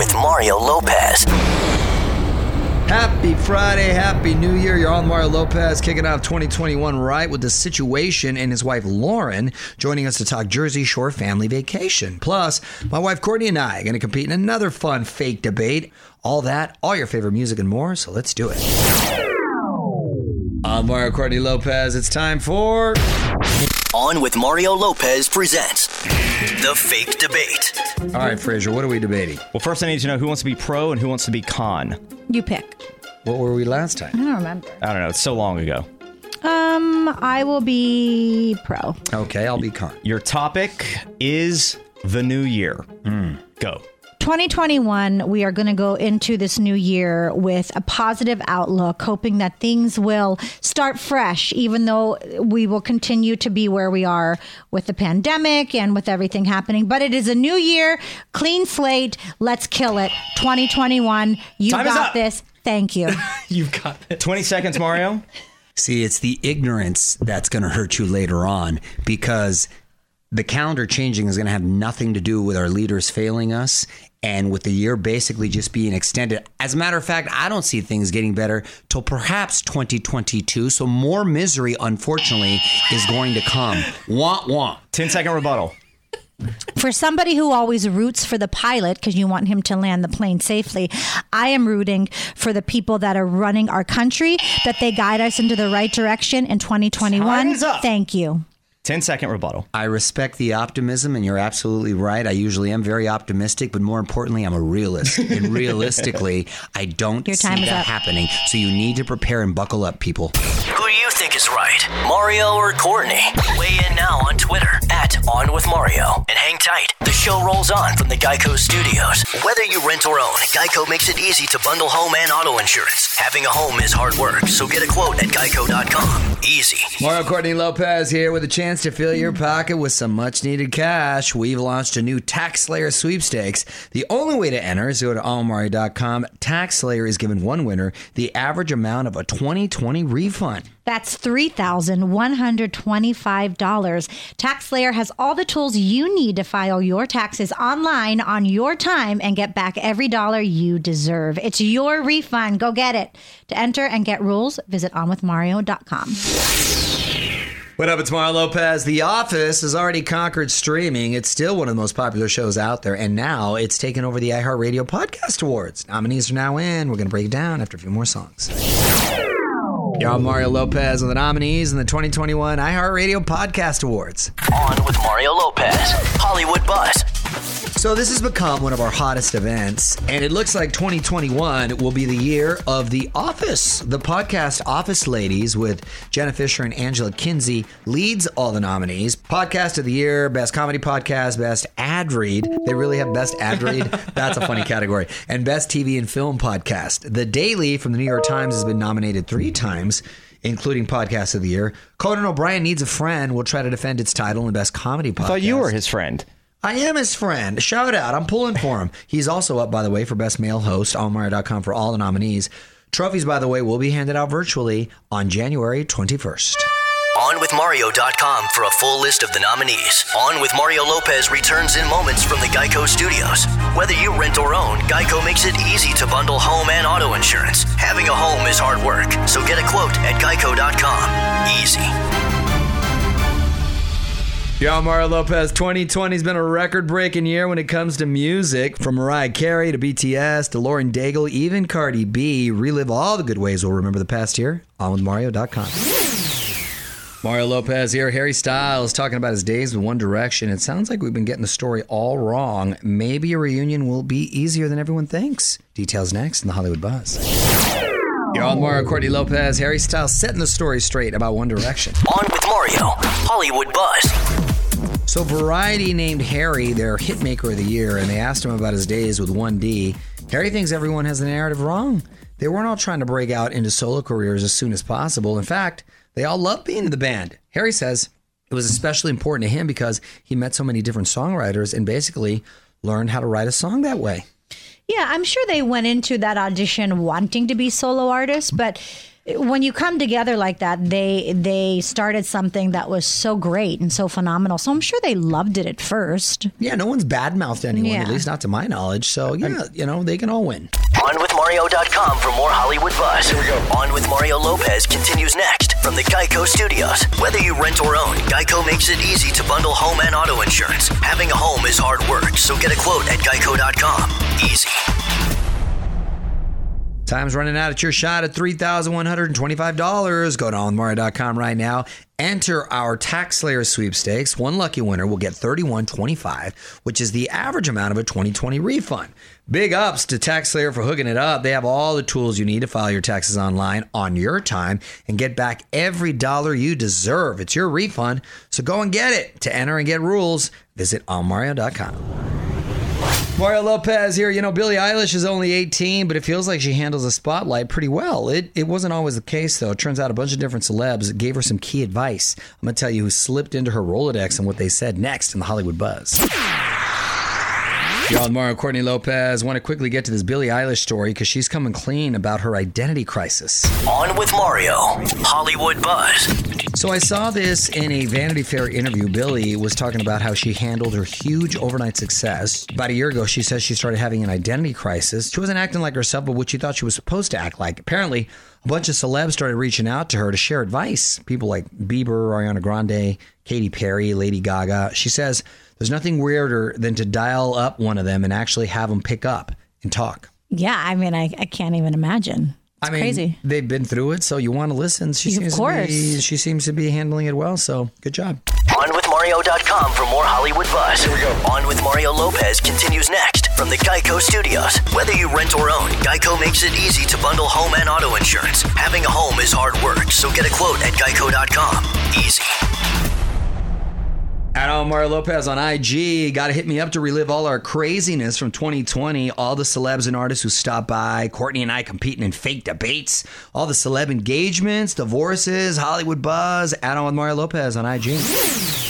with Mario Lopez. Happy Friday, Happy New Year. You're on Mario Lopez kicking off 2021 right with the situation and his wife Lauren joining us to talk Jersey Shore family vacation. Plus, my wife Courtney and I are going to compete in another fun fake debate. All that, all your favorite music and more, so let's do it. I'm Mario Courtney Lopez. It's time for On with Mario Lopez presents The Fake Debate. All right, Frazier, what are we debating? Well, first I need to know who wants to be pro and who wants to be con. You pick. What were we last time? I don't remember. I don't know. It's so long ago. Um, I will be pro. Okay, I'll be con. Your topic is the new year. Go. 2021, we are going to go into this new year with a positive outlook, hoping that things will start fresh, even though we will continue to be where we are with the pandemic and with everything happening. But it is a new year, clean slate. Let's kill it. 2021, you Time got this. Thank you. You've got it. 20 seconds, Mario. See, it's the ignorance that's going to hurt you later on because the calendar changing is going to have nothing to do with our leaders failing us and with the year basically just being extended. As a matter of fact, I don't see things getting better till perhaps 2022. So more misery, unfortunately, is going to come. Wah wah. 10 second rebuttal. for somebody who always roots for the pilot because you want him to land the plane safely, I am rooting for the people that are running our country that they guide us into the right direction in 2021. Thank you. 10 second rebuttal. I respect the optimism, and you're absolutely right. I usually am very optimistic, but more importantly, I'm a realist. And realistically, I don't Your see time that is up. happening. So you need to prepare and buckle up, people. Who do you think is right, Mario or Courtney? Weigh in now on Twitter at On With Mario. And hang tight. Show rolls on from the Geico Studios. Whether you rent or own, Geico makes it easy to bundle home and auto insurance. Having a home is hard work, so get a quote at geico.com. Easy. Mario Courtney Lopez here with a chance to fill your pocket with some much needed cash. We've launched a new Tax Slayer sweepstakes. The only way to enter is to go to allmario.com. Tax Slayer is giving one winner the average amount of a 2020 refund. That's $3,125. TaxSlayer has all the tools you need to file your taxes online on your time and get back every dollar you deserve. It's your refund. Go get it. To enter and get rules, visit onwithmario.com. What up? It's Mario Lopez. The Office has already conquered streaming. It's still one of the most popular shows out there, and now it's taken over the iHeartRadio Podcast Awards. Nominees are now in. We're going to break it down after a few more songs. Y'all, Mario Lopez with the nominees in the 2021 iHeartRadio Podcast Awards. On with Mario Lopez. Hollywood Buzz. So this has become one of our hottest events, and it looks like 2021 will be the year of The Office. The podcast Office Ladies with Jenna Fischer and Angela Kinsey leads all the nominees. Podcast of the Year, Best Comedy Podcast, Best Ad Read. They really have Best Ad Read. That's a funny category. And Best TV and Film Podcast. The Daily from the New York Times has been nominated three times including Podcast of the Year. Conan O'Brien Needs a Friend will try to defend its title in Best Comedy Podcast. I thought you were his friend. I am his friend. Shout out. I'm pulling for him. He's also up, by the way, for Best Male Host, allmario.com for all the nominees. Trophies, by the way, will be handed out virtually on January 21st. On with OnWithMario.com for a full list of the nominees. On with Mario Lopez returns in moments from the Geico Studios. Whether you rent or own, Geico makes it easy to bundle home and auto insurance. Having a home is hard work, so get a quote at Geico.com. Easy. Yo, Mario Lopez. 2020 has been a record breaking year when it comes to music. From Mariah Carey to BTS to Lauren Daigle, even Cardi B. Relive all the good ways we'll remember the past year. On with Mario.com. Mario Lopez here. Harry Styles talking about his days with One Direction. It sounds like we've been getting the story all wrong. Maybe a reunion will be easier than everyone thinks. Details next in the Hollywood Buzz. On Mario Courtney Lopez. Harry Styles setting the story straight about One Direction. On with Mario. Hollywood Buzz. So Variety named Harry their hitmaker of the year, and they asked him about his days with 1D. Harry thinks everyone has the narrative wrong. They weren't all trying to break out into solo careers as soon as possible. In fact, they all loved being in the band. Harry says it was especially important to him because he met so many different songwriters and basically learned how to write a song that way. Yeah, I'm sure they went into that audition wanting to be solo artists, but when you come together like that, they they started something that was so great and so phenomenal. So I'm sure they loved it at first. Yeah, no one's bad badmouthed anyone, Yeah. at least not to my knowledge. So yeah, you know they can all win. OnWithMario.com for more Hollywood buzz. Here we go. On with Mario Lopez continues next from the Geico Studios. Whether you rent or own, Geico makes it easy to bundle home and auto insurance. Having a home is hard work, so get a quote at Geico.com. Easy. Time's running out. at your shot at $3,125. Go to onmario.com right now. Enter our Tax Slayer sweepstakes. One lucky winner will get $31.25, which is the average amount of a 2020 refund. Big ups to Tax Slayer for hooking it up. They have all the tools you need to file your taxes online on your time and get back every dollar you deserve. It's your refund, so go and get it. To enter and get rules, visit onmario.com. Mario Lopez here. You know, Billie Eilish is only 18, but it feels like she handles the spotlight pretty well. It, it wasn't always the case, though. It turns out a bunch of different celebs gave her some key advice. I'm going to tell you who slipped into her Rolodex and what they said next in the Hollywood Buzz. Y'all, Mario Courtney Lopez. Want to quickly get to this Billie Eilish story because she's coming clean about her identity crisis. On with Mario. Hollywood buzz. So I saw this in a Vanity Fair interview. Billie was talking about how she handled her huge overnight success. About a year ago, she says she started having an identity crisis. She wasn't acting like herself, but what she thought she was supposed to act like. Apparently, a bunch of celebs started reaching out to her to share advice. People like Bieber, Ariana Grande, Katy Perry, Lady Gaga. She says there's nothing weirder than to dial up one of them and actually have them pick up and talk. Yeah, I mean, I, I can't even imagine. It's I mean, crazy. they've been through it, so you want to listen. She Of seems To be, she seems to be handling it well. So good job. OnWithMario.com for more Hollywood buzz. Here we go. On with Mario Lopez continues next from the Geico Studios. Whether you rent or own, Geico makes it easy to bundle home and auto insurance. Having a home is hard work, so get a quote at Geico.com. Easy. At Mario Lopez on IG. Got to hit me up to relive all our craziness from 2020. All the celebs and artists who stopped by. Courtney and I competing in fake debates. All the celeb engagements, divorces, Hollywood buzz. At Mario Lopez on IG.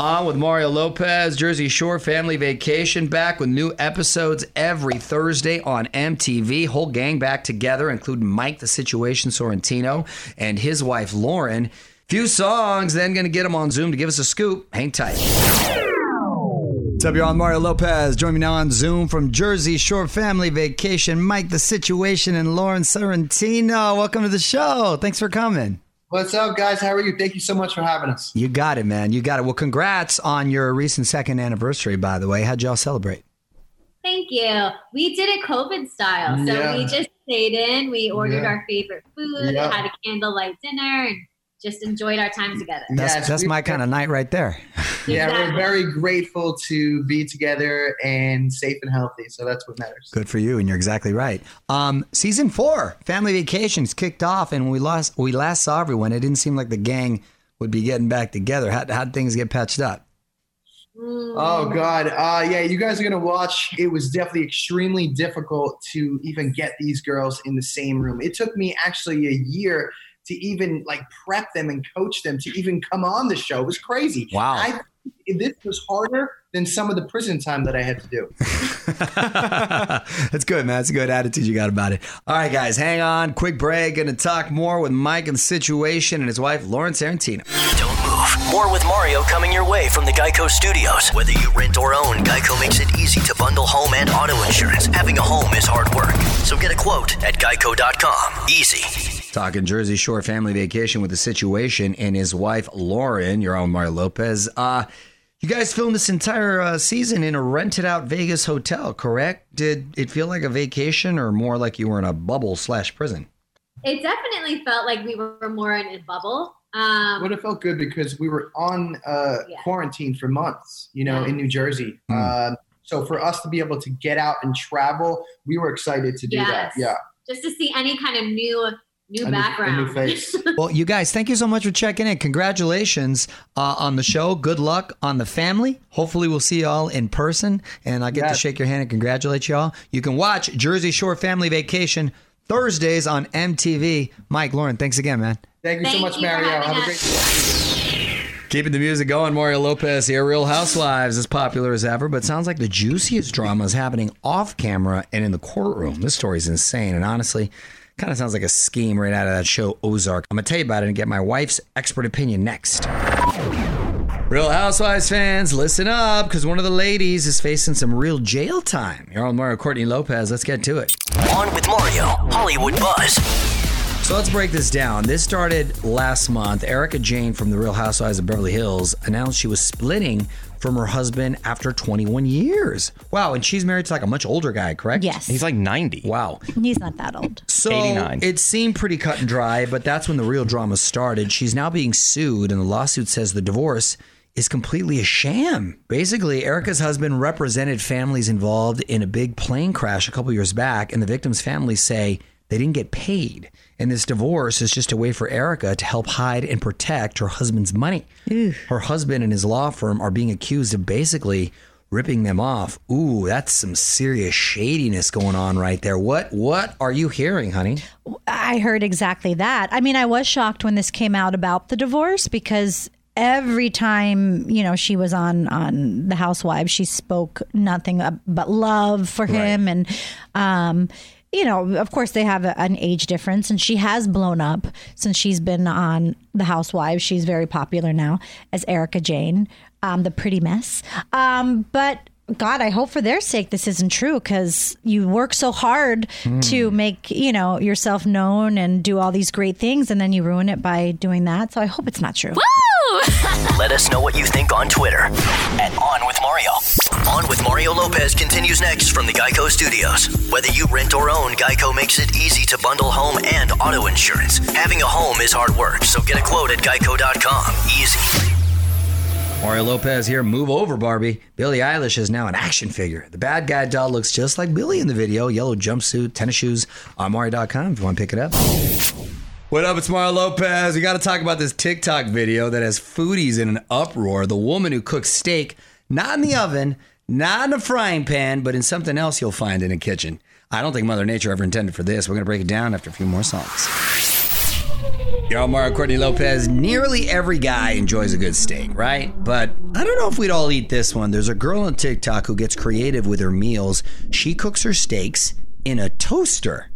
On with Mario Lopez, Jersey Shore Family Vacation back with new episodes every Thursday on MTV. Whole gang back together, including Mike the Situation Sorrentino and his wife Lauren. Few songs, then gonna get him on Zoom to give us a scoop. Hang tight. What's up, y'all? I'm Mario Lopez. Join me now on Zoom from Jersey Shore Family Vacation. Mike the Situation and Lauren Sorrentino. Welcome to the show. Thanks for coming. What's up, guys? How are you? Thank you so much for having us. You got it, man. You got it. Well, congrats on your recent second anniversary, by the way. How'd y'all celebrate? Thank you. We did it COVID style. So Yeah. we just stayed in, we ordered Yeah. our favorite food, Yeah. had a candlelight dinner, and just enjoyed our time together. That's Yes, that's my kind of night right there. Yeah, Exactly. we're very grateful to be together and safe and healthy. So that's what matters. Good for you, and you're exactly right. Um, season four, Family Vacations kicked off, and when we lost we last saw everyone. It didn't seem like the gang would be getting back together. How how'd things get patched up? Mm. Oh God, uh, yeah, you guys are gonna watch. It was definitely extremely difficult to even get these girls in the same room. It took me actually a year to even like prep them and coach them to even come on the show. It was crazy. Wow. I, this was harder than some of the prison time that I had to do. That's good, man. That's a good attitude you got about it. All right, guys, hang on. Quick break. Going to talk more with Mike and the situation and his wife, Lauren Sorrentino. Don't move. More with Mario coming your way from the Geico Studios. Whether you rent or own, Geico makes it easy to bundle home and auto insurance. Having a home is hard work, so get a quote at Geico.com. Easy. Talking Jersey Shore family vacation with the situation and his wife, Lauren, your own Mario Lopez. Uh, you guys filmed this entire uh, season in a rented out Vegas hotel, correct? Did it feel like a vacation or more like you were in a bubble slash prison? It definitely felt like we were more in a bubble. Um, But it felt good because we were on uh, Yeah. quarantine for months, you know, Yeah. in New Jersey. Mm. Um, so for us to be able to get out and travel, we were excited to do that. Yeah, just to see any kind of new new A new- a background. new face. Well, you guys, thank you so much for checking in. Congratulations uh, on the show. Good luck on the family. Hopefully, we'll see you all in person, and I get to shake your hand and congratulate you all. You can watch Jersey Shore Family Vacation Thursdays on MTV. Mike, Lauren, thanks again, man. Thank you so much, you Mario. having Have a us. great Keeping the music going, Mario Lopez here. Real Housewives as popular as ever, but sounds like the juiciest drama is happening off camera and in the courtroom. This story is insane, and honestly, kind of sounds like a scheme right out of that show Ozark. I'm gonna tell you about it and get my wife's expert opinion next. Real Housewives fans, listen up, because one of the ladies is facing some real jail time. You're on Mario Courtney Lopez. Let's get to it. On with Mario, Hollywood Buzz. So let's break this down. This started last month. Erika Jayne from The Real Housewives of Beverly Hills announced she was splitting from her husband after 21 years. Wow, and she's married to like a much older guy, correct? Yes. He's like 90. Wow. He's not that old. So 89. it seemed pretty cut and dry, but that's when the real drama started. She's now being sued, and the lawsuit says the divorce is completely a sham. Basically, Erika's husband represented families involved in a big plane crash a couple years back, and the victims' families say they didn't get paid. And this divorce is just a way for Erika to help hide and protect her husband's money. Her husband and his law firm are being accused of basically ripping them off. Ooh, that's some serious shadiness going on right there. What what are you hearing, honey? I heard exactly that. I mean, I was shocked when this came out about the divorce because every time you know she was on on the housewives she spoke nothing but love for him and um you know of course they have a, an age difference and she has blown up since she's been on the housewives. She's very popular now as erika jayne um the pretty mess. Um but God, I hope for their sake this isn't true because you work so hard to hmm. make you know yourself known and do all these great things, and then you ruin it by doing that. So I hope it's not true. Let us know what you think on Twitter at On With Mario. On With Mario Lopez continues next from the Geico Studios. Whether you rent or own, Geico makes it easy to bundle home and auto insurance. Having a home is hard work, so get a quote at geico.com. Easy. Mario Lopez here. Move over, Barbie. Billie Eilish is now an action figure. The bad guy doll looks just like Billie in the video. Yellow jumpsuit, tennis shoes on Mario.com if you want to pick it up. What up? It's Mario Lopez. We got to talk about this TikTok video that has foodies in an uproar. The woman who cooks steak, not in the oven, not in a frying pan, but in something else you'll find in a kitchen. I don't think Mother Nature ever intended for this. We're going to break it down after a few more songs. Yo, Mario Courtney Lopez. Nearly every guy enjoys a good steak, right? But I don't know if we'd all eat this one. There's a girl on TikTok who gets creative with her meals. She cooks her steaks in a toaster.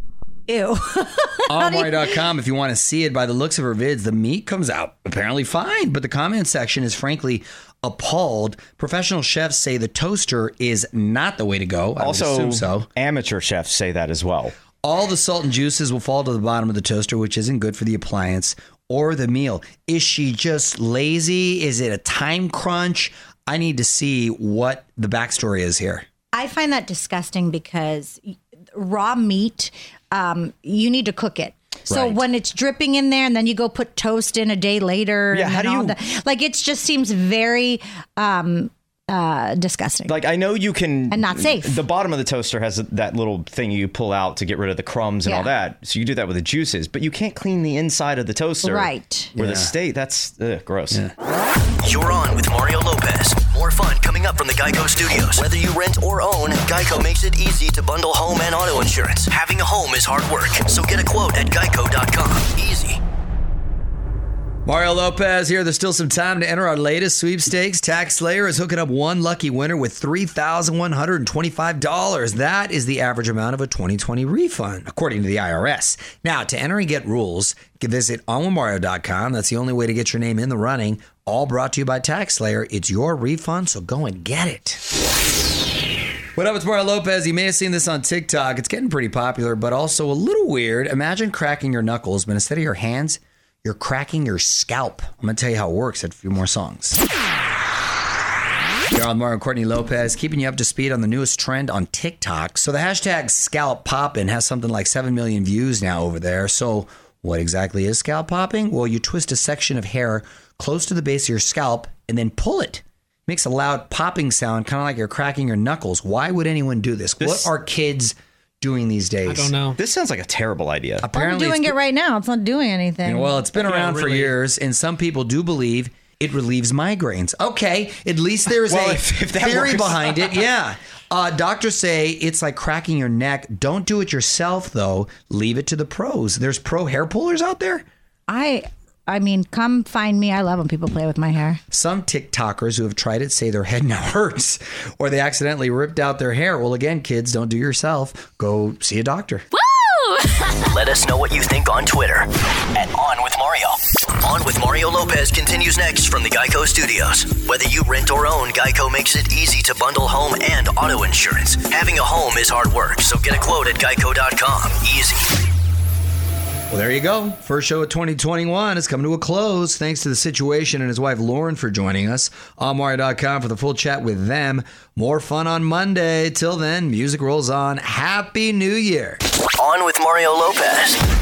Ew. On Mario.com, if you want to see it by the looks of her vids, the meat comes out apparently fine, but the comment section is frankly appalled. Professional chefs say the toaster is not the way to go. I would Also, assume so. amateur chefs say that as well. All the salt and juices will fall to the bottom of the toaster, which isn't good for the appliance or the meal. Is she just lazy? Is it a time crunch? I need to see what the backstory is here. I find that disgusting because raw meat, um, you need to cook it. So Right. when it's dripping in there, and then you go put toast in a day later, Yeah, and how do you- that- like it just seems very um, uh, disgusting. Like I know you can And not safe. The bottom of the toaster has that little thing you pull out to get rid of the crumbs and all that. So you do that with the juices, but you can't clean the inside of the toaster. Right. Where Yeah. the state that's ugh, gross. You're on with Mario Lopez. More fun coming up from the Geico Studios. Whether you rent or own, Geico makes it easy to bundle home and auto insurance. Having a home is hard work, so get a quote at geico.com. Easy. Mario Lopez here. There's still some time to enter our latest sweepstakes. Tax Slayer is hooking up one lucky winner with $3,125. That is the average amount of a 2020 refund, according to the IRS. Now, to enter and get rules, visit onwithmario.com. That's the only way to get your name in the running. All brought to you by Tax Slayer. It's your refund, so go and get it. What up, it's Mario Lopez. You may have seen this on TikTok. It's getting pretty popular, but also a little weird. Imagine cracking your knuckles, but instead of your hands, you're cracking your scalp. I'm going to tell you how it works at a few more songs. You're on Mario Courtney Lopez, keeping you up to speed on the newest trend on TikTok. So the hashtag scalp popping has something like 7 million views now over there. So what exactly is scalp popping? Well, you twist a section of hair close to the base of your scalp and then pull it. Makes a loud popping sound, kind of like you're cracking your knuckles. Why would anyone do this? This- what are kids doing these days? I don't know. This sounds like a terrible idea. I'm Apparently, doing it right now. It's not doing anything. well, it's been Yeah, around for really. years, and some people do believe it relieves migraines. Okay, at least there's Well, a if- if that theory works. behind it. Yeah. Uh, doctors say it's like cracking your neck. Don't do it yourself, though. Leave it to the pros. There's pro hair pullers out there. I I mean, come find me. I love when people play with my hair. Some TikTokers who have tried it say their head now hurts or they accidentally ripped out their hair. Well, again, kids, don't do yourself. Go see a doctor. Woo! Let us know what you think on Twitter at On With Mario. On With Mario Lopez continues next from the Geico Studios. Whether you rent or own, Geico makes it easy to bundle home and auto insurance. Having a home is hard work, so get a quote at geico.com. Easy. Well, there you go. First show of 2021 is coming to a close. Thanks to the situation and his wife Lauren for joining us. On Mario.com for the full chat with them. More fun on Monday. Till then, music rolls on. Happy New Year. On with Mario Lopez.